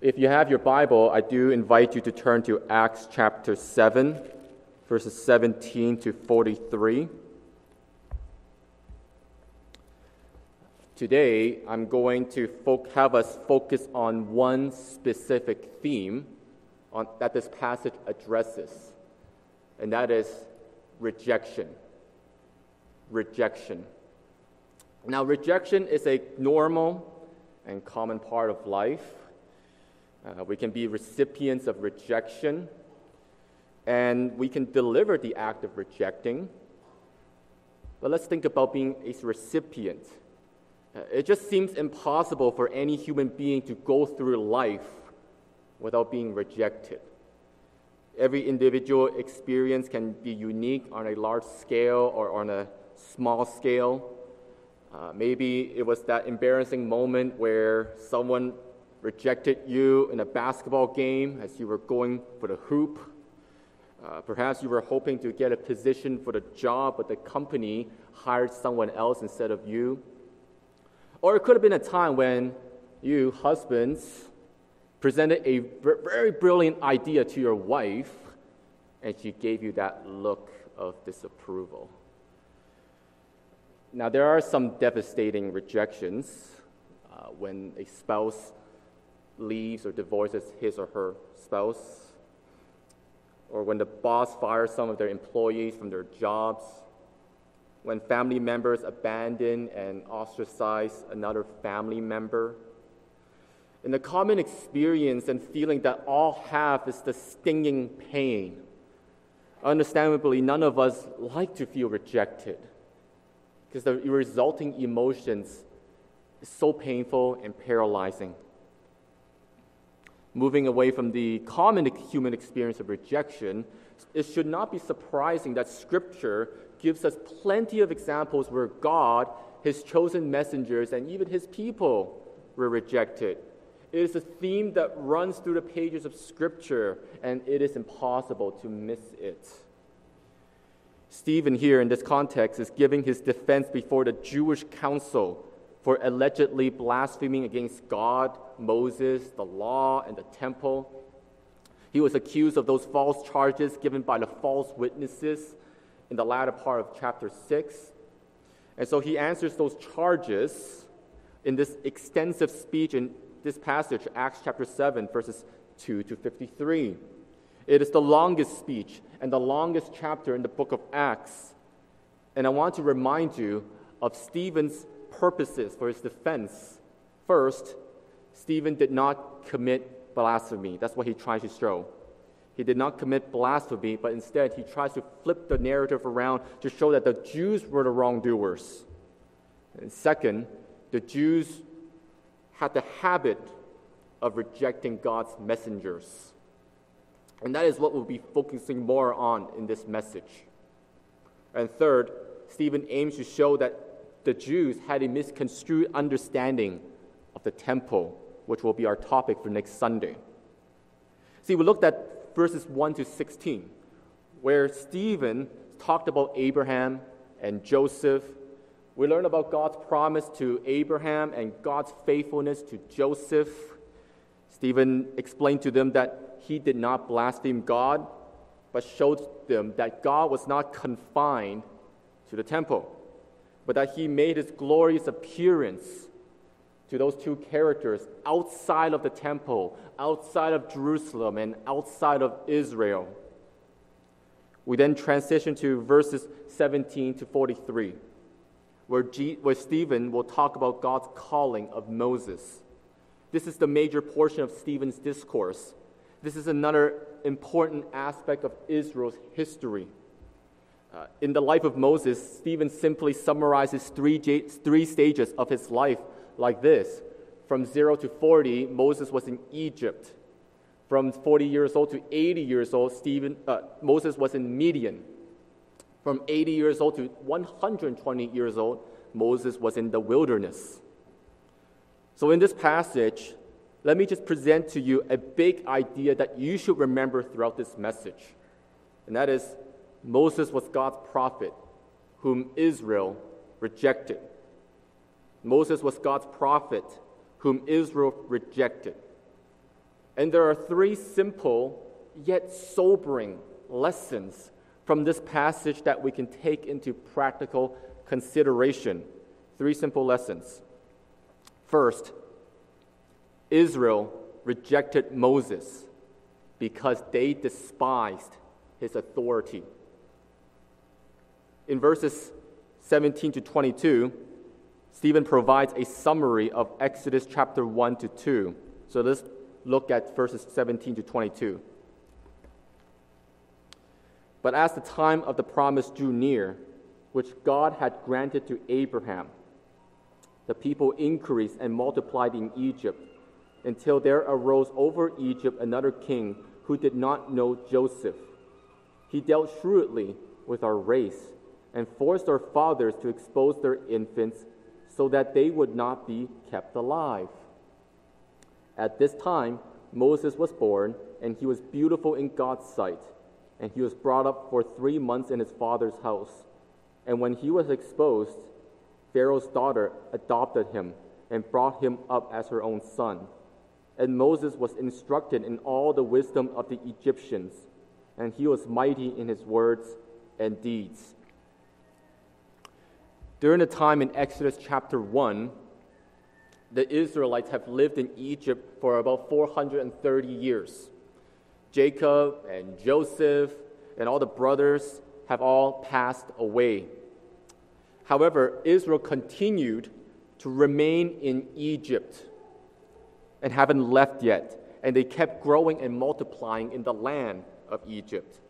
If you have your Bible, I do invite you to turn to Acts chapter 7, verses 17 to 43. Today, I'm going to have us focus on one specific theme on, that this passage addresses, and that is rejection. Rejection. Now, rejection is a normal and common part of life. Uh, we can be recipients of rejection, and we can deliver the act of rejecting. But let's think about being a recipient. Uh, it just seems impossible for any human being to go through life without being rejected. Every individual experience can be unique on a large scale or on a small scale. Uh, maybe it was that embarrassing moment where someone rejected you in a basketball game as you were going for the hoop. Uh, perhaps you were hoping to get a position for the job, but the company hired someone else instead of you. Or it could have been a time when you, husbands, presented a very brilliant idea to your wife, and she gave you that look of disapproval. Now, there are some devastating rejections uh, when a spouse leaves or divorces his or her spouse, or when the boss fires some of their employees from their jobs, when family members abandon and ostracize another family member. And the common experience and feeling that all have is the stinging pain. Understandably, none of us like to feel rejected because the resulting emotions is so painful and paralyzing. Moving away from the common human experience of rejection, it should not be surprising that Scripture gives us plenty of examples where God, His chosen messengers, and even His people were rejected. It is a theme that runs through the pages of Scripture, and it is impossible to miss it. Stephen, here in this context, is giving his defense before the Jewish council for allegedly blaspheming against God, Moses, the law, and the temple. He was accused of those false charges given by the false witnesses in the latter part of chapter 6. And so he answers those charges in this extensive speech in this passage, Acts chapter 7, verses 2 to 53. It is the longest speech and the longest chapter in the book of Acts. And I want to remind you of Stephen's purposes for his defense. First, Stephen did not commit blasphemy. That's what he tries to show. He did not commit blasphemy, but instead he tries to flip the narrative around to show that the Jews were the wrongdoers. And second, the Jews had the habit of rejecting God's messengers. And that is what we'll be focusing more on in this message. And third, Stephen aims to show that the Jews had a misconstrued understanding of the temple, which will be our topic for next Sunday. See, we looked at verses 1 to 16, where Stephen talked about Abraham and Joseph. We learned about God's promise to Abraham and God's faithfulness to Joseph. Stephen explained to them that he did not blaspheme God, but showed them that God was not confined to the temple, but that he made his glorious appearance to those two characters outside of the temple, outside of Jerusalem, and outside of Israel. We then transition to verses 17 to 43, where, G- where Stephen will talk about God's calling of Moses. This is the major portion of Stephen's discourse. This is another important aspect of Israel's history. Uh, in the life of Moses, Stephen simply summarizes three, three stages of his life like this From 0 to 40, Moses was in Egypt. From 40 years old to 80 years old, Stephen, uh, Moses was in Midian. From 80 years old to 120 years old, Moses was in the wilderness. So, in this passage, let me just present to you a big idea that you should remember throughout this message. And that is Moses was God's prophet, whom Israel rejected. Moses was God's prophet, whom Israel rejected. And there are three simple yet sobering lessons from this passage that we can take into practical consideration. Three simple lessons. First, Israel rejected Moses because they despised his authority. In verses 17 to 22, Stephen provides a summary of Exodus chapter 1 to 2. So let's look at verses 17 to 22. But as the time of the promise drew near, which God had granted to Abraham, the people increased and multiplied in Egypt until there arose over Egypt another king who did not know Joseph. He dealt shrewdly with our race and forced our fathers to expose their infants so that they would not be kept alive. At this time, Moses was born, and he was beautiful in God's sight, and he was brought up for three months in his father's house. And when he was exposed, Pharaoh's daughter adopted him and brought him up as her own son. And Moses was instructed in all the wisdom of the Egyptians, and he was mighty in his words and deeds. During the time in Exodus chapter 1, the Israelites have lived in Egypt for about 430 years. Jacob and Joseph and all the brothers have all passed away. However, Israel continued to remain in Egypt and haven't left yet, and they kept growing and multiplying in the land of Egypt.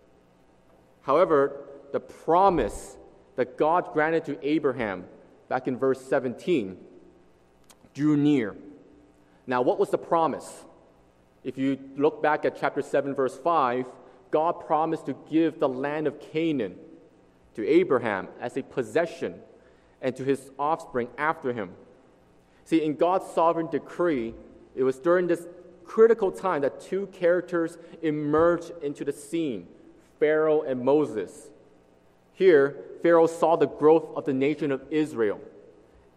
However, the promise that God granted to Abraham back in verse 17 drew near. Now, what was the promise? If you look back at chapter 7, verse 5, God promised to give the land of Canaan to Abraham as a possession and to his offspring after him. See, in God's sovereign decree, it was during this critical time that two characters emerged into the scene Pharaoh and Moses. Here, Pharaoh saw the growth of the nation of Israel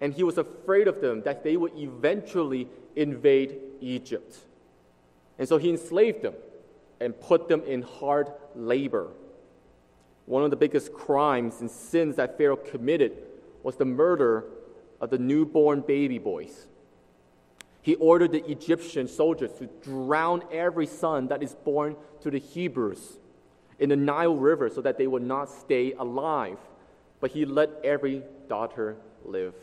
and he was afraid of them that they would eventually invade Egypt. And so he enslaved them and put them in hard labor. One of the biggest crimes and sins that Pharaoh committed was the murder of the newborn baby boys. He ordered the Egyptian soldiers to drown every son that is born to the Hebrews in the Nile River so that they would not stay alive. But he let every daughter live.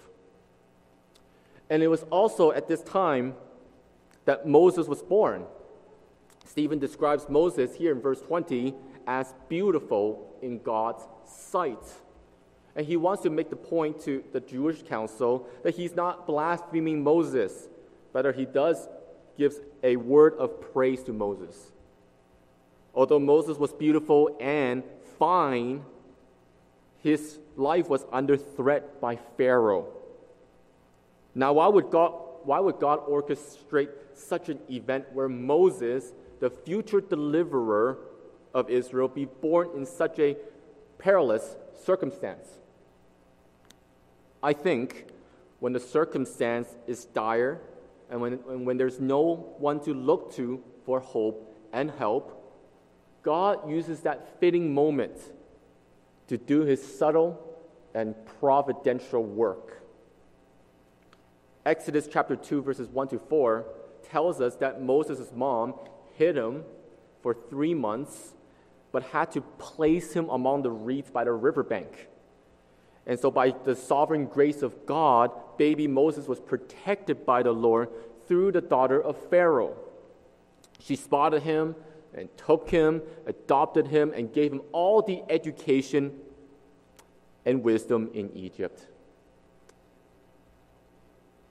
And it was also at this time that Moses was born. Stephen describes Moses here in verse 20 as beautiful in God's sight. And he wants to make the point to the Jewish council that he's not blaspheming Moses, but he does gives a word of praise to Moses. Although Moses was beautiful and fine, his life was under threat by Pharaoh. Now, why would God, why would God orchestrate such an event where Moses, the future deliverer of Israel, be born in such a perilous circumstance? I think when the circumstance is dire and when, and when there's no one to look to for hope and help, God uses that fitting moment to do his subtle and providential work. Exodus chapter 2, verses 1 to 4 tells us that Moses' mom hid him for three months, but had to place him among the reeds by the riverbank. And so, by the sovereign grace of God, baby Moses was protected by the Lord through the daughter of Pharaoh. She spotted him and took him, adopted him, and gave him all the education and wisdom in Egypt.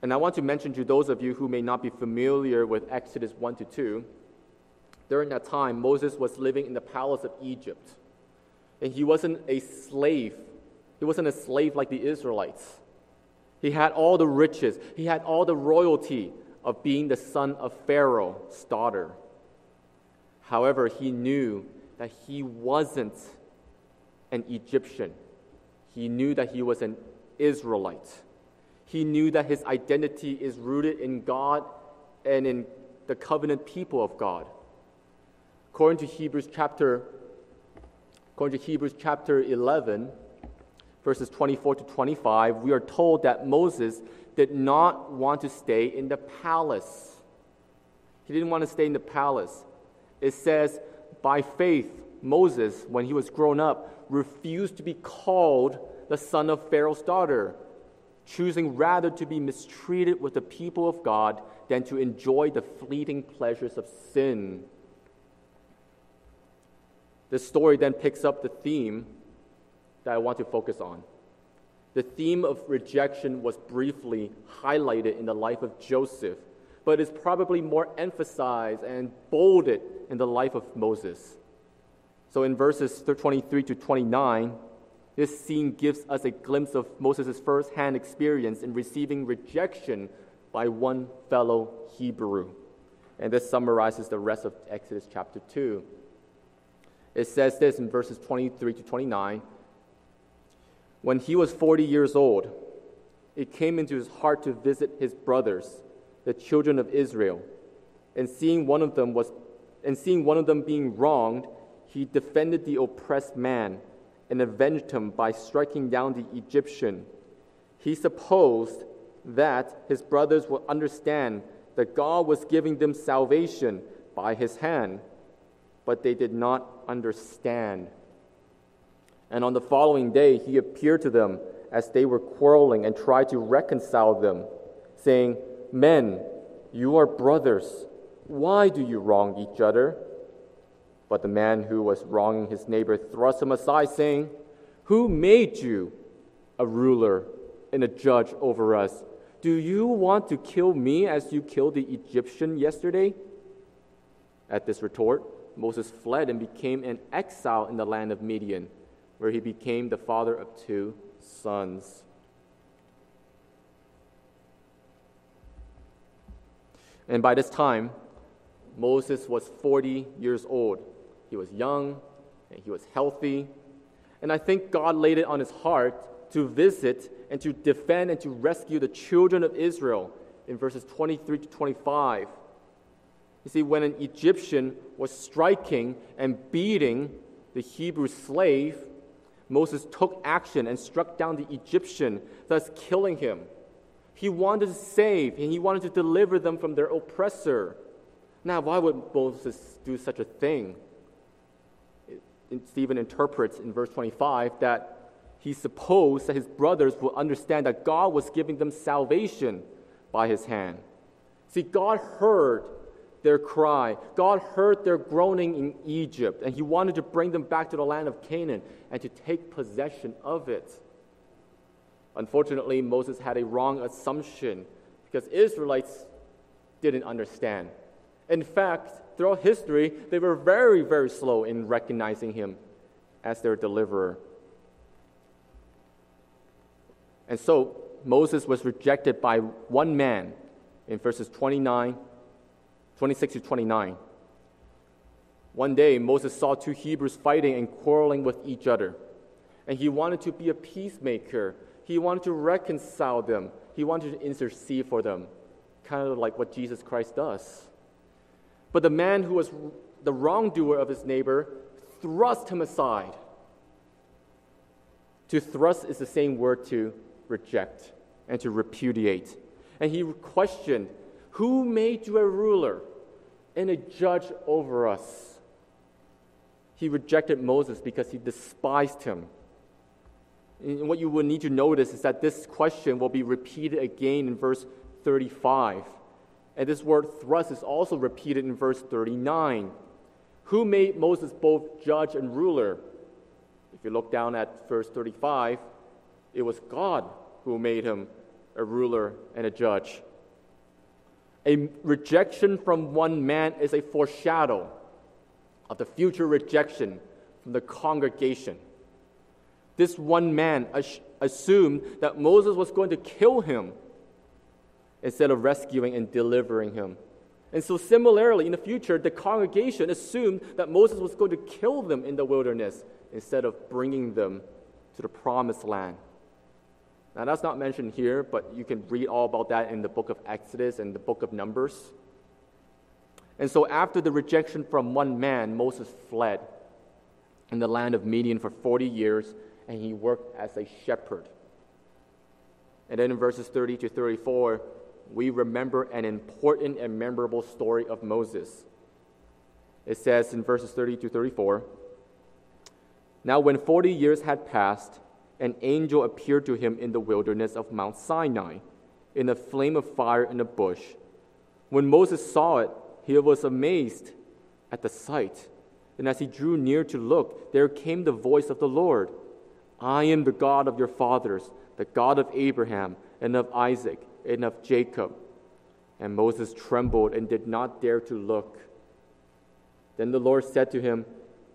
And I want to mention to those of you who may not be familiar with Exodus 1 to 2, during that time, Moses was living in the palace of Egypt. And he wasn't a slave. He wasn't a slave like the Israelites. He had all the riches, he had all the royalty of being the son of Pharaoh's daughter. However, he knew that he wasn't an Egyptian, he knew that he was an Israelite. He knew that his identity is rooted in God and in the covenant people of God. According to Hebrews chapter according to Hebrews chapter 11, verses 24 to 25, we are told that Moses did not want to stay in the palace. He didn't want to stay in the palace. It says, by faith, Moses, when he was grown up, refused to be called the son of Pharaoh's daughter, choosing rather to be mistreated with the people of God than to enjoy the fleeting pleasures of sin. This story then picks up the theme that I want to focus on. The theme of rejection was briefly highlighted in the life of Joseph, but is probably more emphasized and bolded in the life of Moses. So in verses 23 to 29, this scene gives us a glimpse of Moses' first hand experience in receiving rejection by one fellow Hebrew. And this summarizes the rest of Exodus chapter 2. It says this in verses 23 to 29 When he was 40 years old, it came into his heart to visit his brothers, the children of Israel. And seeing one of them was and seeing one of them being wronged, he defended the oppressed man and avenged him by striking down the Egyptian. He supposed that his brothers would understand that God was giving them salvation by his hand, but they did not understand. And on the following day, he appeared to them as they were quarreling and tried to reconcile them, saying, Men, you are brothers. Why do you wrong each other? But the man who was wronging his neighbor thrust him aside, saying, Who made you a ruler and a judge over us? Do you want to kill me as you killed the Egyptian yesterday? At this retort, Moses fled and became an exile in the land of Midian, where he became the father of two sons. And by this time, Moses was 40 years old. He was young and he was healthy. And I think God laid it on his heart to visit and to defend and to rescue the children of Israel in verses 23 to 25. You see, when an Egyptian was striking and beating the Hebrew slave, Moses took action and struck down the Egyptian, thus killing him. He wanted to save and he wanted to deliver them from their oppressor. Now, why would Moses do such a thing? Stephen interprets in verse 25 that he supposed that his brothers would understand that God was giving them salvation by his hand. See, God heard their cry. God heard their groaning in Egypt, and he wanted to bring them back to the land of Canaan and to take possession of it. Unfortunately, Moses had a wrong assumption because Israelites didn't understand. In fact, throughout history, they were very, very slow in recognizing him as their deliverer. And so Moses was rejected by one man in verses 29, 26 to 29. One day, Moses saw two Hebrews fighting and quarreling with each other. And he wanted to be a peacemaker. He wanted to reconcile them. He wanted to intercede for them, kind of like what Jesus Christ does. But the man who was the wrongdoer of his neighbor thrust him aside. To thrust is the same word to reject and to repudiate. And he questioned, Who made you a ruler and a judge over us? He rejected Moses because he despised him. And what you will need to notice is that this question will be repeated again in verse 35. And this word thrust is also repeated in verse 39. Who made Moses both judge and ruler? If you look down at verse 35, it was God who made him a ruler and a judge. A rejection from one man is a foreshadow of the future rejection from the congregation. This one man assumed that Moses was going to kill him instead of rescuing and delivering him. And so, similarly, in the future, the congregation assumed that Moses was going to kill them in the wilderness instead of bringing them to the promised land. Now, that's not mentioned here, but you can read all about that in the book of Exodus and the book of Numbers. And so, after the rejection from one man, Moses fled in the land of Midian for 40 years, and he worked as a shepherd. And then in verses 30 to 34, we remember an important and memorable story of Moses. It says in verses 30 to 34 Now, when 40 years had passed, an angel appeared to him in the wilderness of Mount Sinai, in a flame of fire in a bush. When Moses saw it, he was amazed at the sight. And as he drew near to look, there came the voice of the Lord I am the God of your fathers, the God of Abraham, and of Isaac, and of Jacob. And Moses trembled and did not dare to look. Then the Lord said to him,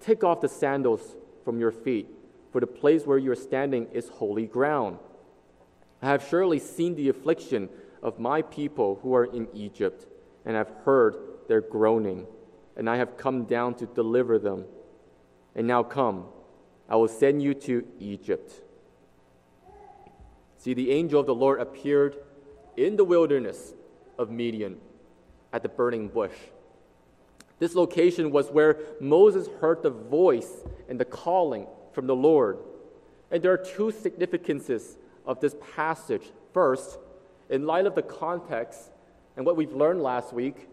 Take off the sandals from your feet, for the place where you are standing is holy ground. I have surely seen the affliction of my people who are in Egypt, and have heard their groaning, and I have come down to deliver them. And now come, I will send you to Egypt. See, the angel of the Lord appeared in the wilderness of Midian at the burning bush. This location was where Moses heard the voice and the calling from the Lord. And there are two significances of this passage. First, in light of the context and what we've learned last week,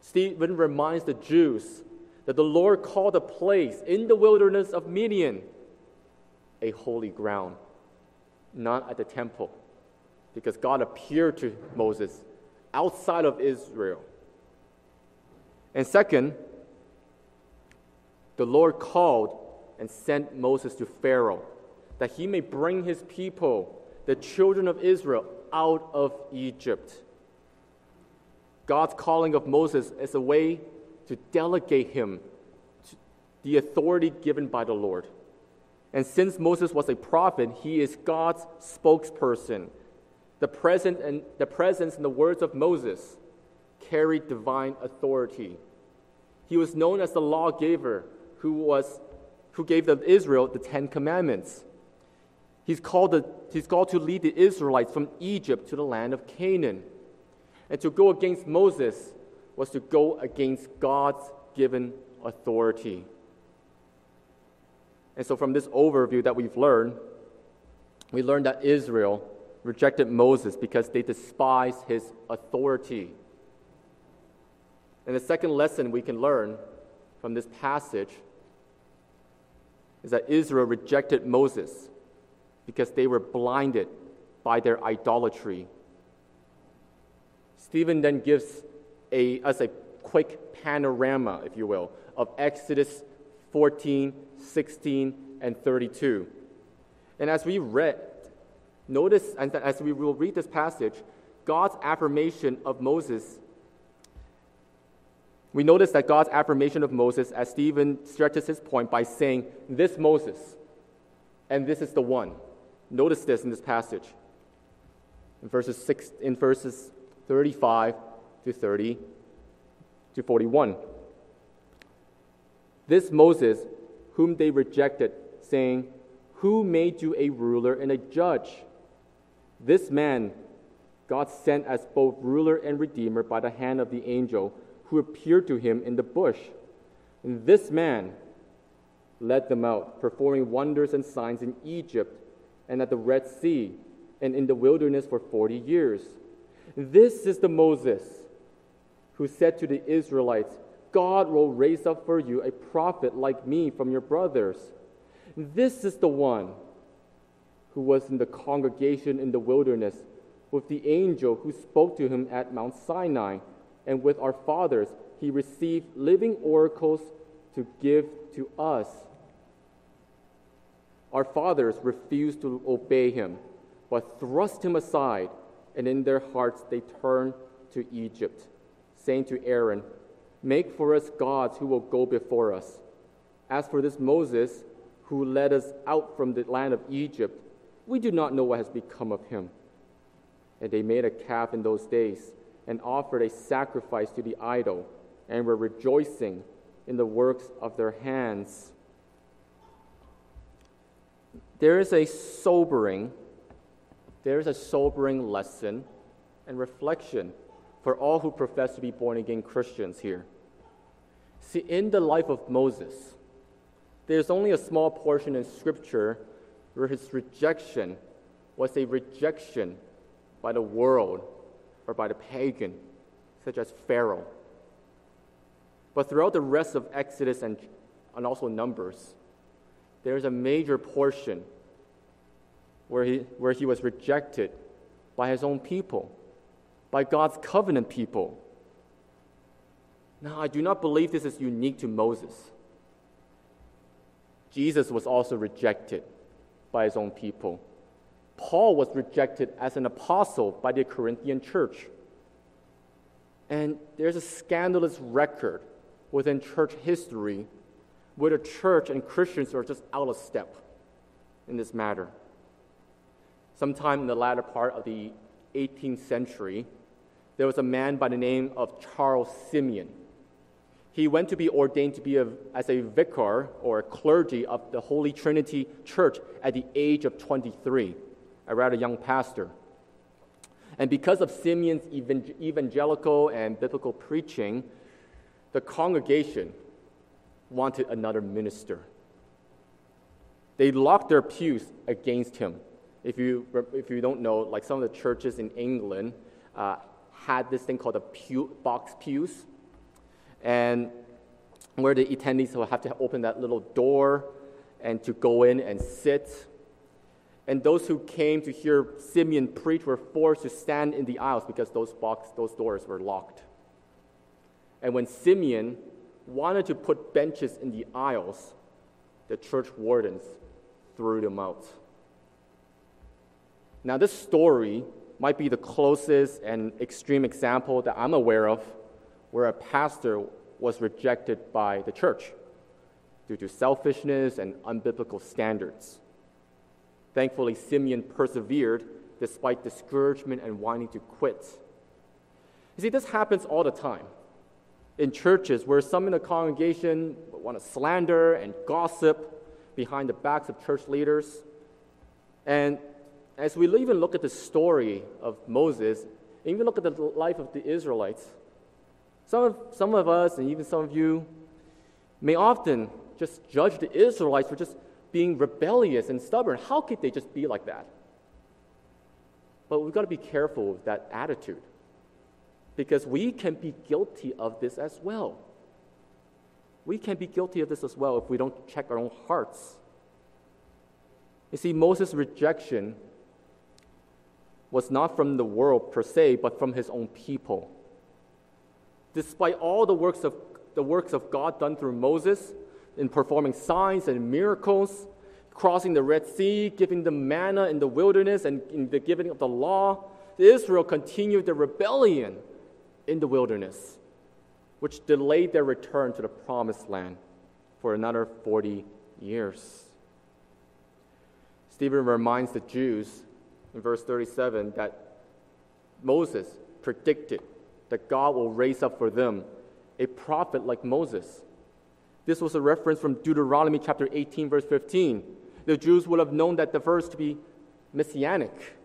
Stephen reminds the Jews that the Lord called a place in the wilderness of Midian a holy ground, not at the temple, because God appeared to Moses outside of Israel. And second, the Lord called and sent Moses to Pharaoh that he may bring his people, the children of Israel, out of Egypt. God's calling of Moses is a way to delegate him the authority given by the Lord. And since Moses was a prophet, he is God's spokesperson. The, present and, the presence and the words of Moses carried divine authority. He was known as the lawgiver who, was, who gave the Israel the Ten Commandments. He's called, the, he's called to lead the Israelites from Egypt to the land of Canaan. And to go against Moses was to go against God's given authority. And so, from this overview that we've learned, we learned that Israel rejected Moses because they despised his authority. And the second lesson we can learn from this passage is that Israel rejected Moses because they were blinded by their idolatry Stephen then gives a, us a quick panorama, if you will, of Exodus 14, 16, and 32. And as we read, notice, and as we will read this passage, God's affirmation of Moses. We notice that God's affirmation of Moses, as Stephen stretches his point by saying, This Moses, and this is the one. Notice this in this passage. In verses, six, in verses 35 to 30 to 41. This Moses, whom they rejected, saying, Who made you a ruler and a judge? This man God sent as both ruler and redeemer by the hand of the angel who appeared to him in the bush. And this man led them out, performing wonders and signs in Egypt and at the Red Sea and in the wilderness for 40 years. This is the Moses who said to the Israelites, God will raise up for you a prophet like me from your brothers. This is the one who was in the congregation in the wilderness with the angel who spoke to him at Mount Sinai, and with our fathers he received living oracles to give to us. Our fathers refused to obey him, but thrust him aside and in their hearts they turned to Egypt, saying to Aaron, Make for us gods who will go before us. As for this Moses, who led us out from the land of Egypt, we do not know what has become of him. And they made a calf in those days and offered a sacrifice to the idol and were rejoicing in the works of their hands. There is a sobering there is a sobering lesson and reflection for all who profess to be born again Christians here. See, in the life of Moses, there's only a small portion in Scripture where his rejection was a rejection by the world or by the pagan, such as Pharaoh. But throughout the rest of Exodus and, and also Numbers, there's a major portion where he, where he was rejected by his own people, by God's covenant people. Now, I do not believe this is unique to Moses. Jesus was also rejected by his own people. Paul was rejected as an apostle by the Corinthian church. And there's a scandalous record within church history where the church and Christians are just out of step in this matter. Sometime in the latter part of the 18th century, there was a man by the name of Charles Simeon. He went to be ordained to be a, as a vicar or a clergy of the Holy Trinity Church at the age of 23, a rather young pastor. And because of Simeon's evangelical and biblical preaching, the congregation wanted another minister. They locked their pews against him. If you, if you don't know, like some of the churches in England uh, had this thing called the pew, box pews, and where the attendees will have to open that little door and to go in and sit. And those who came to hear Simeon preach were forced to stand in the aisles because those, box, those doors were locked. And when Simeon wanted to put benches in the aisles, the church wardens threw them out. Now, this story might be the closest and extreme example that I'm aware of where a pastor was rejected by the church due to selfishness and unbiblical standards. Thankfully, Simeon persevered despite discouragement and wanting to quit. You see, this happens all the time in churches where some in the congregation want to slander and gossip behind the backs of church leaders. And as we even look at the story of Moses, even look at the life of the Israelites, some of, some of us, and even some of you, may often just judge the Israelites for just being rebellious and stubborn. How could they just be like that? But we've got to be careful with that attitude because we can be guilty of this as well. We can be guilty of this as well if we don't check our own hearts. You see, Moses' rejection was not from the world per se, but from his own people. Despite all the works of, the works of God done through Moses in performing signs and miracles, crossing the Red Sea, giving them manna in the wilderness, and in the giving of the law, Israel continued their rebellion in the wilderness, which delayed their return to the promised land for another 40 years. Stephen reminds the Jews in verse 37 that Moses predicted that God will raise up for them a prophet like Moses. This was a reference from Deuteronomy chapter 18, verse 15. The Jews would have known that the verse to be messianic.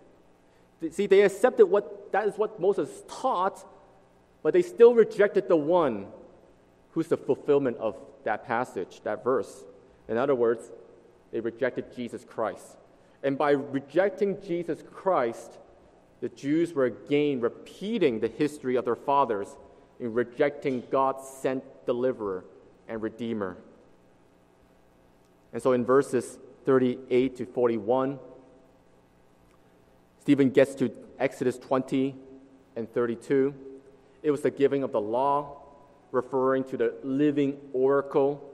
See, they accepted what that is what Moses taught, but they still rejected the one who's the fulfillment of that passage, that verse. In other words, they rejected Jesus Christ. And by rejecting Jesus Christ, the Jews were again repeating the history of their fathers in rejecting God's sent deliverer and redeemer. And so in verses 38 to 41, Stephen gets to Exodus 20 and 32. It was the giving of the law, referring to the living oracle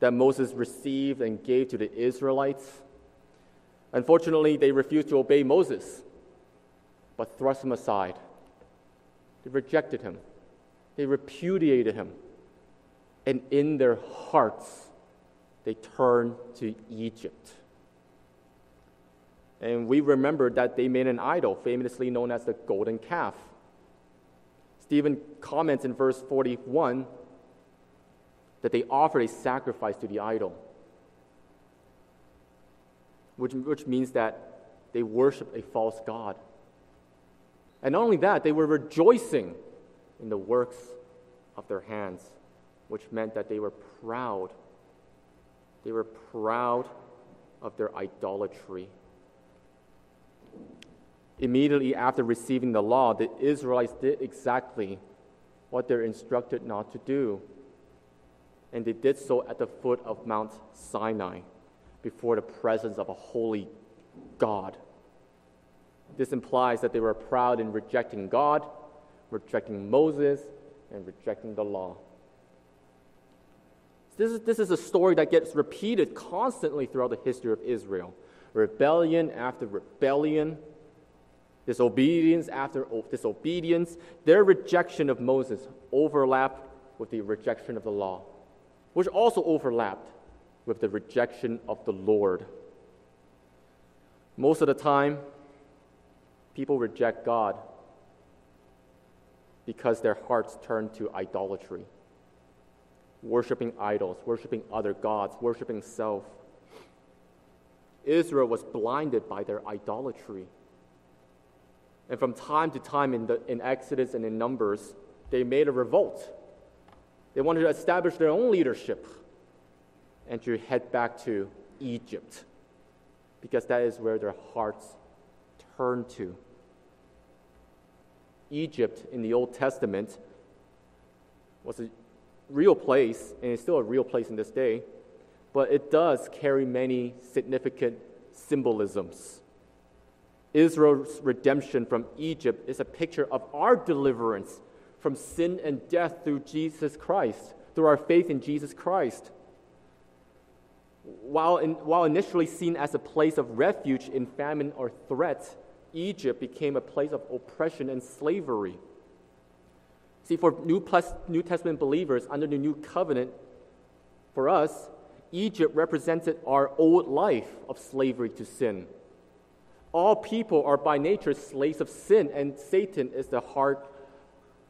that Moses received and gave to the Israelites. Unfortunately, they refused to obey Moses, but thrust him aside. They rejected him, they repudiated him, and in their hearts, they turned to Egypt. And we remember that they made an idol, famously known as the golden calf. Stephen comments in verse 41 that they offered a sacrifice to the idol, which, which means that they worshiped a false God. And not only that, they were rejoicing in the works of their hands. which meant that they were proud. They were proud of their idolatry. Immediately after receiving the law, the Israelites did exactly what they're instructed not to do. And they did so at the foot of Mount Sinai, before the presence of a holy God. This implies that they were proud in rejecting God, rejecting Moses, and rejecting the law. This is, this is a story that gets repeated constantly throughout the history of Israel. Rebellion after rebellion, disobedience after disobedience. Their rejection of Moses overlapped with the rejection of the law, which also overlapped with the rejection of the Lord. Most of the time, people reject God because their hearts turn to idolatry, worshiping idols, worshiping other gods, worshiping self. Israel was blinded by their idolatry. And from time to time in, the, in Exodus and in Numbers, they made a revolt. They wanted to establish their own leadership and to head back to Egypt because that is where their hearts turn to. Egypt in the Old Testament was a real place, and it's still a real place in this day, but it does carry many significant symbolisms. Israel's redemption from Egypt is a picture of our deliverance from sin and death through Jesus Christ, through our faith in Jesus Christ. While, in, while initially seen as a place of refuge in famine or threat, Egypt became a place of oppression and slavery. See, for New, Plus, New Testament believers under the New Covenant, for us, Egypt represented our old life of slavery to sin. All people are by nature slaves of sin, and Satan is the hard,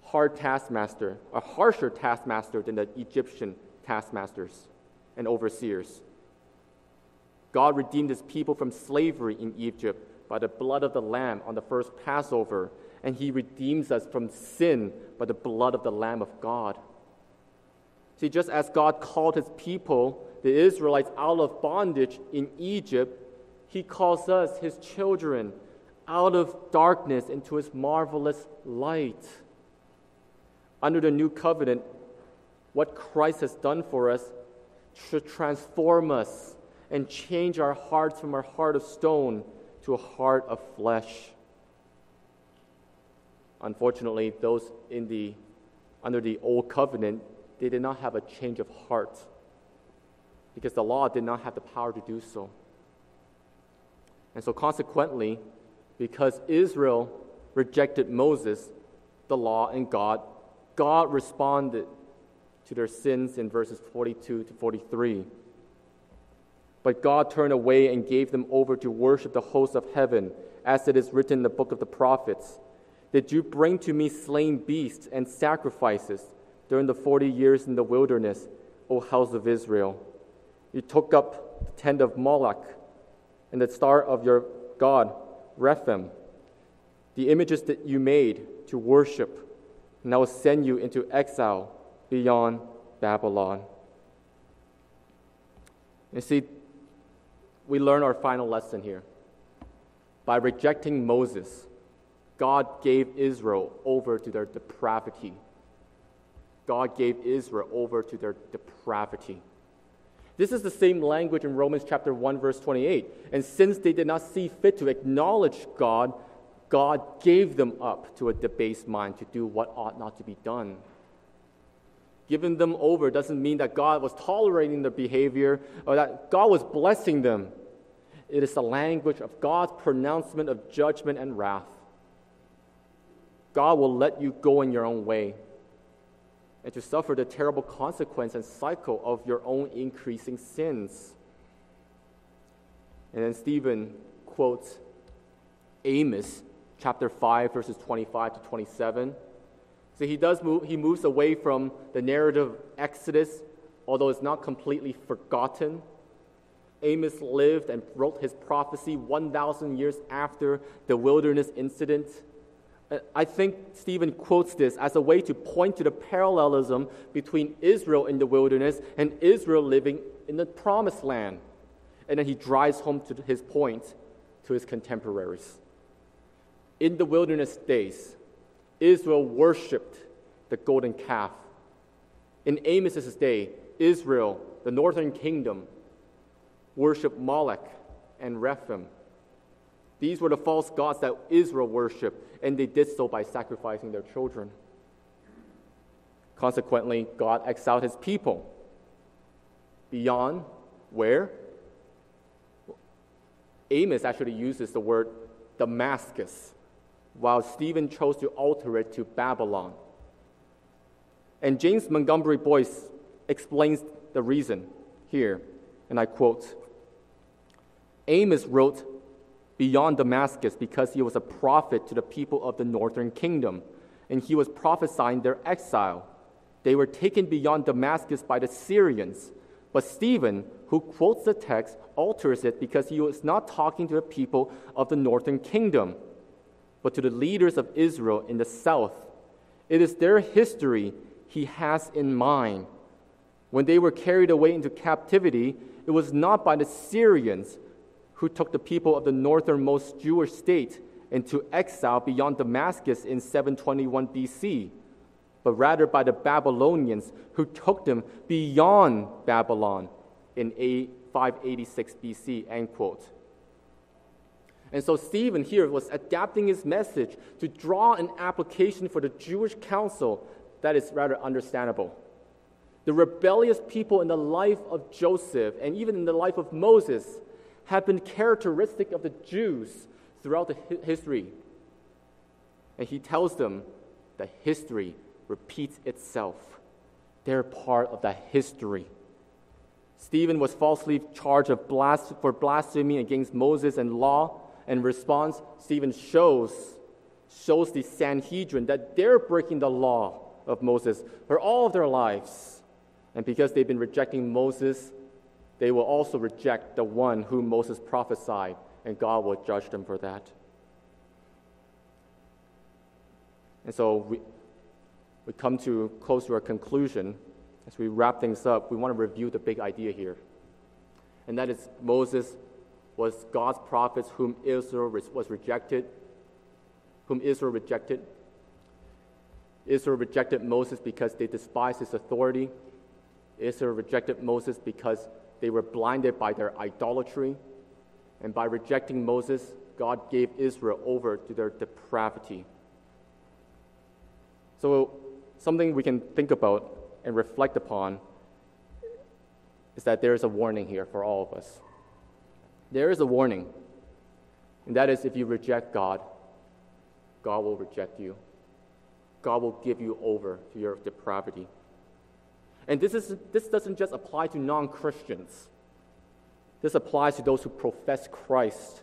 hard taskmaster, a harsher taskmaster than the Egyptian taskmasters and overseers. God redeemed his people from slavery in Egypt by the blood of the Lamb on the first Passover, and he redeems us from sin by the blood of the Lamb of God. See, just as God called his people, the Israelites, out of bondage in Egypt, he calls us, his children, out of darkness into his marvelous light. Under the new covenant, what Christ has done for us should transform us and change our hearts from our heart of stone to a heart of flesh. Unfortunately, those in the, under the old covenant, they did not have a change of heart because the law did not have the power to do so. And so, consequently, because Israel rejected Moses, the law, and God, God responded to their sins in verses 42 to 43. But God turned away and gave them over to worship the host of heaven, as it is written in the book of the prophets. Did you bring to me slain beasts and sacrifices during the forty years in the wilderness, O house of Israel? You took up the tent of Moloch and the star of your God, Rephan, the images that you made to worship, and I will send you into exile beyond Babylon. You see, we learn our final lesson here. By rejecting Moses, God gave Israel over to their depravity. God gave Israel over to their depravity. This is the same language in Romans chapter 1 verse 28. And since they did not see fit to acknowledge God, God gave them up to a debased mind to do what ought not to be done. Giving them over doesn't mean that God was tolerating their behavior or that God was blessing them. It is the language of God's pronouncement of judgment and wrath. God will let you go in your own way and to suffer the terrible consequence and cycle of your own increasing sins. And then Stephen quotes Amos chapter 5, verses 25 to 27. So he does move, he moves away from the narrative of Exodus, although it's not completely forgotten. Amos lived and wrote his prophecy 1,000 years after the wilderness incident. Uh, I think Stephen quotes this as a way to point to the parallelism between Israel in the wilderness and Israel living in the promised land. And then he drives home to his point to his contemporaries. In the wilderness days, Israel worshiped the golden calf. In Amos's day, Israel, the northern kingdom, worshiped Moloch and Rephan. These were the false gods that Israel worshiped, and they did so by sacrificing their children. Consequently, God exiled his people beyond where? Amos actually uses the word Damascus, while Stephen chose to alter it to Babylon. And James Montgomery Boice explains the reason here, and I quote Amos wrote beyond Damascus because he was a prophet to the people of the northern kingdom, and he was prophesying their exile. They were taken beyond Damascus by the Syrians. But Stephen, who quotes the text, alters it because he was not talking to the people of the northern kingdom, but to the leaders of Israel in the south. It is their history he has in mind. When they were carried away into captivity, it was not by the Syrians who took the people of the northernmost Jewish state into exile beyond Damascus in 721 BC, but rather by the Babylonians who took them beyond Babylon in 586 BC. End quote. And so Stephen here was adapting his message to draw an application for the Jewish council that is rather understandable. The rebellious people in the life of Joseph and even in the life of Moses have been characteristic of the Jews throughout the history. And he tells them that history repeats itself. They're part of that history. Stephen was falsely charged of blas- for blasphemy against Moses and law. In response, Stephen shows, shows the Sanhedrin that they're breaking the law of Moses for all of their lives. And because they've been rejecting Moses they will also reject the one whom Moses prophesied, and God will judge them for that. And so we, we come to close to our conclusion. As we wrap things up, we want to review the big idea here. And that is Moses was God's prophets whom Israel was rejected, whom Israel rejected. Israel rejected Moses because they despised his authority. Israel rejected Moses because they were blinded by their idolatry, and by rejecting Moses, God gave Israel over to their depravity. So, something we can think about and reflect upon is that there is a warning here for all of us. There is a warning, and that is if you reject God, God will reject you. God will give you over to your depravity. And this, is, this doesn't just apply to non Christians, this applies to those who profess Christ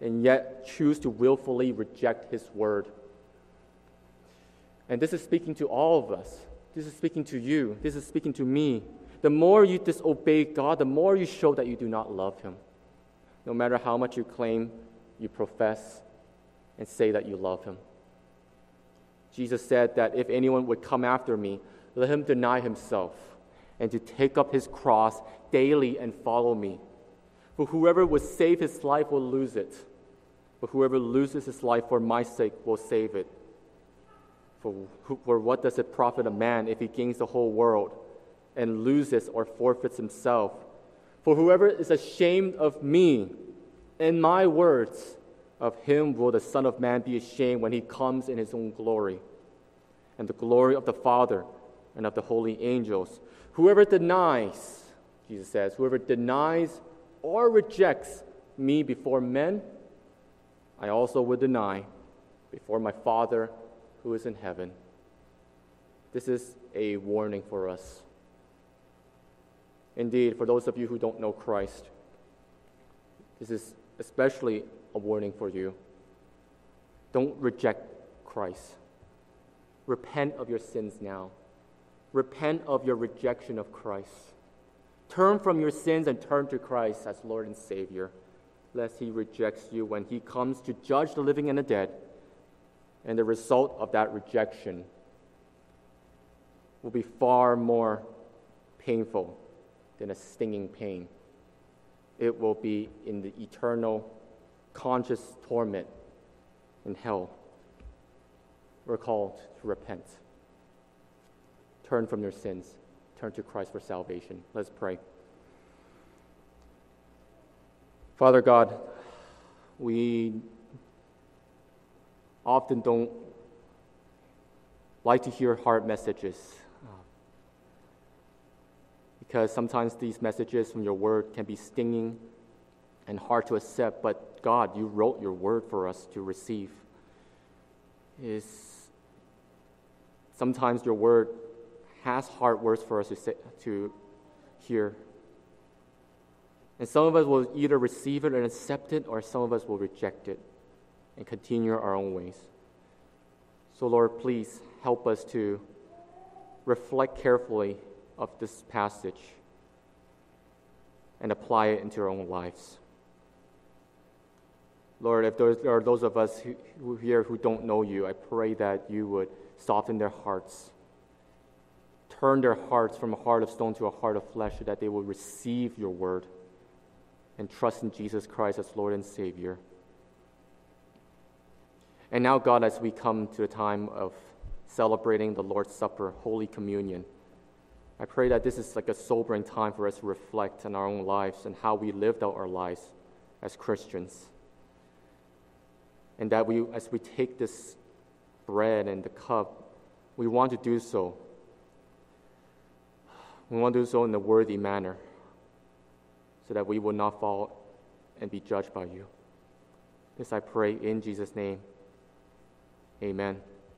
and yet choose to willfully reject his word. And this is speaking to all of us. This is speaking to you. This is speaking to me. The more you disobey God, the more you show that you do not love him. No matter how much you claim, you profess, and say that you love him. Jesus said that if anyone would come after me, let him deny himself and to take up his cross daily and follow me. For whoever would save his life will lose it, but whoever loses his life for my sake will save it. For, for what does it profit a man if he gains the whole world and loses or forfeits himself? For whoever is ashamed of me and my words, of him will the Son of Man be ashamed when he comes in his own glory and the glory of the Father and of the holy angels. Whoever denies, Jesus says, whoever denies or rejects me before men, I also will deny before my Father who is in heaven. This is a warning for us. Indeed, for those of you who don't know Christ, this is especially a warning for you. Don't reject Christ. Repent of your sins now. Repent of your rejection of Christ. Turn from your sins and turn to Christ as Lord and Savior, lest He rejects you when He comes to judge the living and the dead And the result of that rejection will be far more painful than a stinging pain. It will be in the eternal conscious torment in hell. We're called to repent. Turn from your sins. Turn to Christ for salvation. Let's pray. Father God, we often don't like to hear hard messages because sometimes these messages from your word can be stinging and hard to accept, but God, you wrote your word for us to receive. Is sometimes your word has hard words for us to, say, to hear. And some of us will either receive it and accept it, or some of us will reject it and continue our own ways. So, Lord, please help us to reflect carefully of this passage and apply it into our own lives. Lord, if there are those of us who, who here who don't know you, I pray that you would soften their hearts, turn their hearts from a heart of stone to a heart of flesh, so that they will receive your word and trust in Jesus Christ as Lord and Savior. And now, God, as we come to the time of celebrating the Lord's Supper, Holy Communion, I pray that this is like a sobering time for us to reflect on our own lives and how we lived out our lives as Christians. And that we, as we take this bread and the cup, we want to do so. We want to do so in a worthy manner so that we will not fall and be judged by you. This I pray in Jesus' name. Amen.